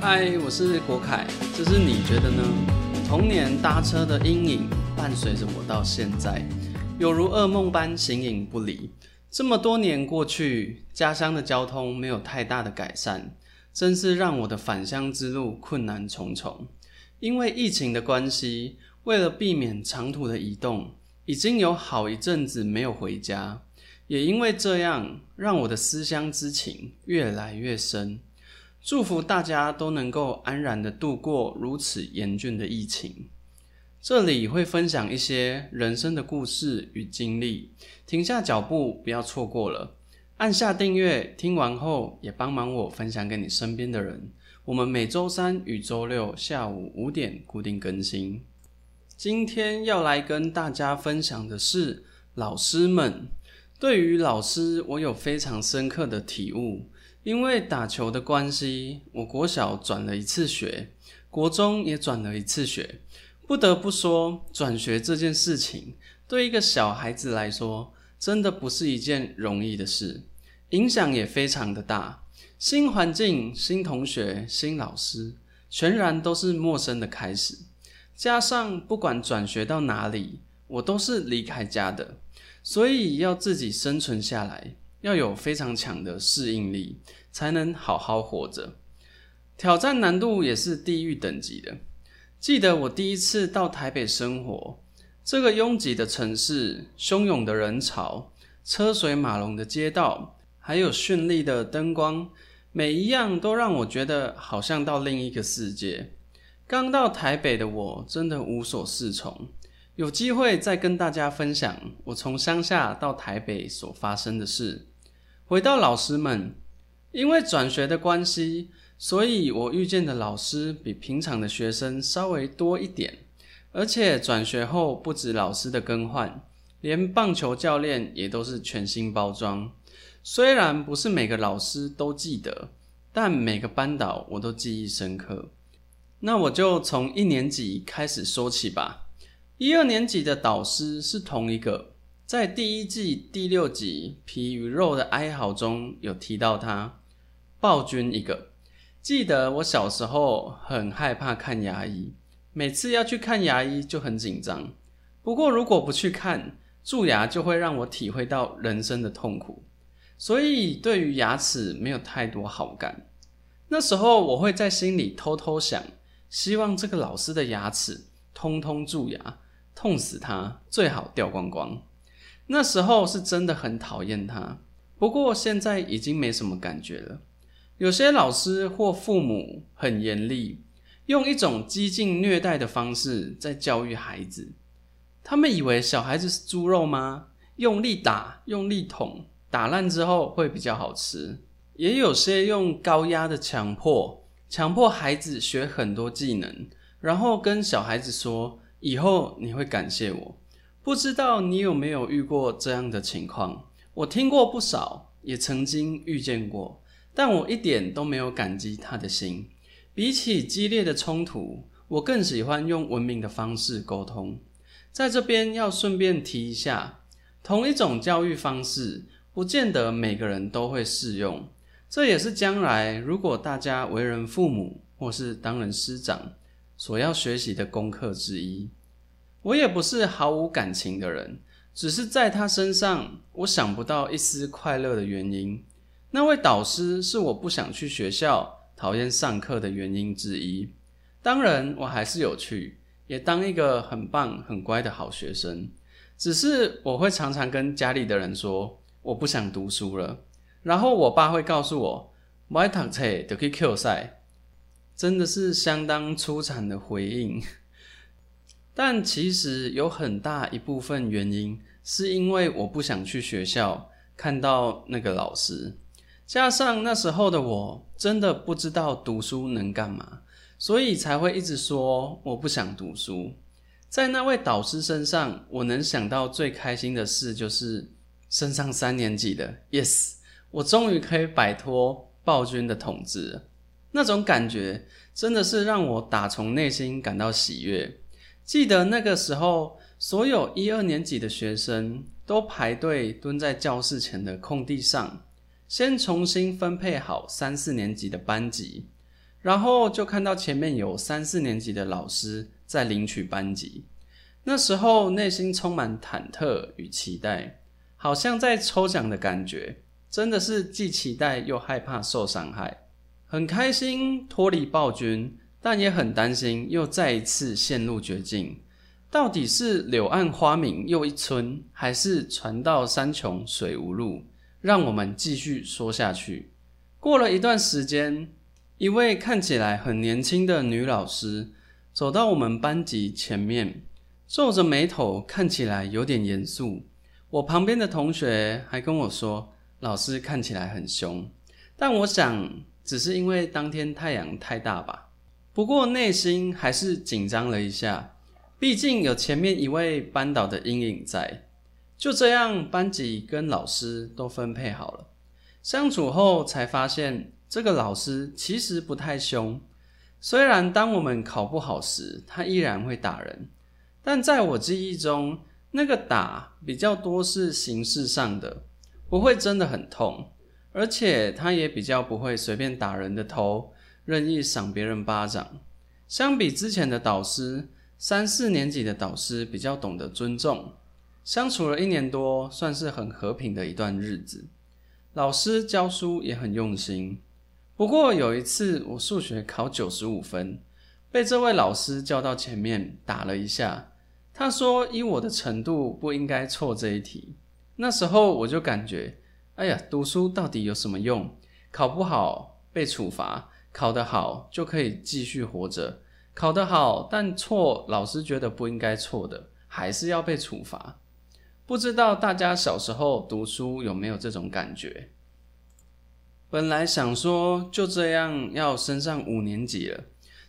嗨，我是国凯，这是你觉得呢？童年搭车的阴影伴随着我到现在，有如噩梦般形影不离。这么多年过去，家乡的交通没有太大的改善，真是让我的返乡之路困难重重。因为疫情的关系，为了避免长途的移动，已经有好一阵子没有回家。也因为这样，让我的思乡之情越来越深。祝福大家都能够安然的度过如此严峻的疫情。这里会分享一些人生的故事与经历，停下脚步，不要错过了。按下订阅，听完后也帮忙我分享给你身边的人。我们每周三与周六下午五点固定更新。今天要来跟大家分享的是老师们。对于老师，我有非常深刻的体悟。因为打球的关系，我国小转了一次学，国中也转了一次学。不得不说，转学这件事情对一个小孩子来说，真的不是一件容易的事，影响也非常的大。新环境、新同学、新老师，全然都是陌生的开始。加上不管转学到哪里，我都是离开家的。所以要自己生存下来，要有非常强的适应力，才能好好活着。挑战难度也是地狱等级的。记得我第一次到台北生活，这个拥挤的城市，汹涌的人潮，车水马龙的街道，还有绚丽的灯光，每一样都让我觉得好像到另一个世界。刚到台北的我，真的无所适从。有机会再跟大家分享我从乡下到台北所发生的事。回到老师们，因为转学的关系，所以我遇见的老师比平常的学生稍微多一点。而且转学后，不止老师的更换，连棒球教练也都是全新包装。虽然不是每个老师都记得，但每个班导我都记忆深刻。那我就从一年级开始说起吧。一二年级的导师是同一个，在第一季第六集《皮与肉的哀嚎》中有提到他，暴君一个。记得我小时候很害怕看牙医，每次要去看牙医就很紧张。不过如果不去看，蛀牙就会让我体会到人生的痛苦，所以对于牙齿没有太多好感。那时候我会在心里偷偷想，希望这个老师的牙齿通通蛀牙。痛死他，最好掉光光。那时候是真的很讨厌他，不过现在已经没什么感觉了。有些老师或父母很严厉，用一种激进虐待的方式在教育孩子。他们以为小孩子是猪肉吗？用力打，用力捅，打烂之后会比较好吃。也有些用高压的强迫，强迫孩子学很多技能，然后跟小孩子说。以后你会感谢我，不知道你有没有遇过这样的情况？我听过不少，也曾经遇见过，但我一点都没有感激他的心。比起激烈的冲突，我更喜欢用文明的方式沟通。在这边要顺便提一下，同一种教育方式，不见得每个人都会适用。这也是将来如果大家为人父母或是当人师长。所要学习的功课之一。我也不是毫无感情的人，只是在他身上，我想不到一丝快乐的原因。那位导师是我不想去学校、讨厌上课的原因之一。当然，我还是有去，也当一个很棒、很乖的好学生。只是我会常常跟家里的人说，我不想读书了。然后我爸会告诉我，不爱读册就去 Q 赛。真的是相当出彩的回应，但其实有很大一部分原因是因为我不想去学校看到那个老师，加上那时候的我真的不知道读书能干嘛，所以才会一直说我不想读书。在那位导师身上，我能想到最开心的事就是升上三年级的，yes，我终于可以摆脱暴君的统治。那种感觉真的是让我打从内心感到喜悦。记得那个时候，所有一二年级的学生都排队蹲在教室前的空地上，先重新分配好三四年级的班级。然后就看到前面有三四年级的老师在领取班级。那时候内心充满忐忑与期待，好像在抽奖的感觉，真的是既期待又害怕受伤害。很开心脱离暴君，但也很担心又再一次陷入绝境。到底是柳暗花明又一村，还是船到山穷水无路？让我们继续说下去。过了一段时间，一位看起来很年轻的女老师走到我们班级前面，皱着眉头，看起来有点严肃。我旁边的同学还跟我说，老师看起来很凶，但我想。只是因为当天太阳太大吧，不过内心还是紧张了一下，毕竟有前面一位班导的阴影在。就这样，班级跟老师都分配好了。相处后才发现，这个老师其实不太凶。虽然当我们考不好时，他依然会打人，但在我记忆中，那个打比较多是形式上的，不会真的很痛。而且他也比较不会随便打人的头，任意赏别人巴掌。相比之前的导师，三四年级的导师比较懂得尊重。相处了一年多，算是很和平的一段日子。老师教书也很用心。不过有一次，我数学考九十五分，被这位老师叫到前面打了一下。他说：“以我的程度，不应该错这一题。”那时候我就感觉。哎呀，读书到底有什么用？考不好被处罚，考得好就可以继续活着。考得好但错，老师觉得不应该错的，还是要被处罚。不知道大家小时候读书有没有这种感觉？本来想说就这样要升上五年级了，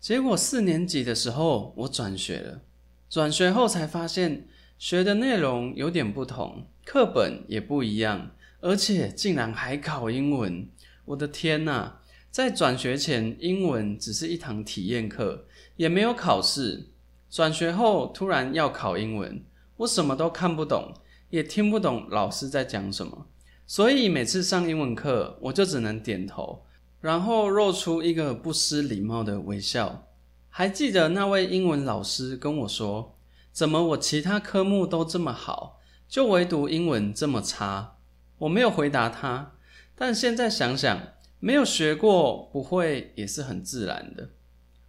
结果四年级的时候我转学了。转学后才发现学的内容有点不同，课本也不一样。而且竟然还考英文，我的天呐！在转学前，英文只是一堂体验课，也没有考试。转学后突然要考英文，我什么都看不懂，也听不懂老师在讲什么。所以每次上英文课，我就只能点头，然后露出一个不失礼貌的微笑。还记得那位英文老师跟我说：“怎么我其他科目都这么好，就唯独英文这么差？”我没有回答他，但现在想想，没有学过不会也是很自然的。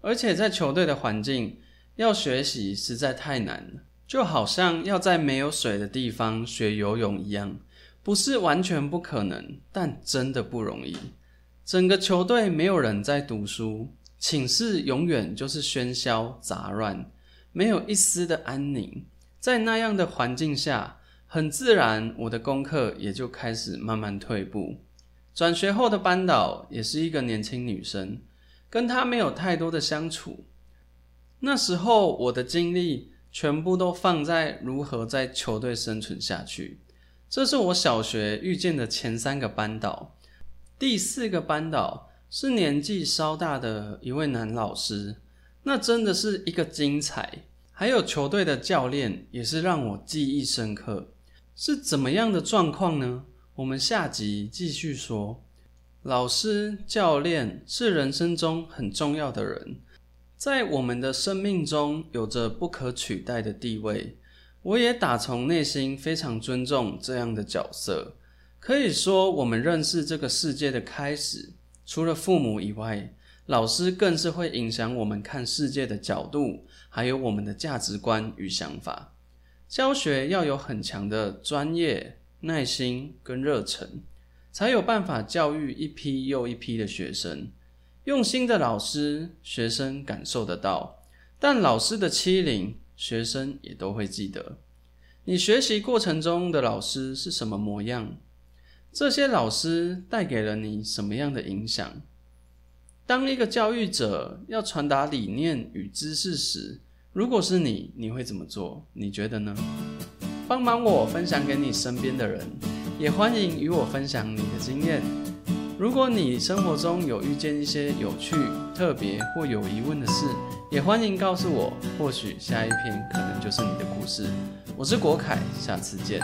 而且在球队的环境，要学习实在太难了，就好像要在没有水的地方学游泳一样，不是完全不可能，但真的不容易。整个球队没有人在读书，寝室永远就是喧嚣杂乱，没有一丝的安宁。在那样的环境下。很自然，我的功课也就开始慢慢退步。转学后的班导也是一个年轻女生，跟她没有太多的相处。那时候我的精力全部都放在如何在球队生存下去。这是我小学遇见的前三个班导，第四个班导是年纪稍大的一位男老师，那真的是一个精彩。还有球队的教练也是让我记忆深刻。是怎么样的状况呢？我们下集继续说。老师、教练是人生中很重要的人，在我们的生命中有着不可取代的地位。我也打从内心非常尊重这样的角色。可以说，我们认识这个世界的开始，除了父母以外，老师更是会影响我们看世界的角度，还有我们的价值观与想法。教学要有很强的专业、耐心跟热忱，才有办法教育一批又一批的学生。用心的老师，学生感受得到；但老师的欺凌，学生也都会记得。你学习过程中的老师是什么模样？这些老师带给了你什么样的影响？当一个教育者要传达理念与知识时，如果是你，你会怎么做？你觉得呢？帮忙我分享给你身边的人，也欢迎与我分享你的经验。如果你生活中有遇见一些有趣、特别或有疑问的事，也欢迎告诉我，或许下一篇可能就是你的故事。我是国凯，下次见。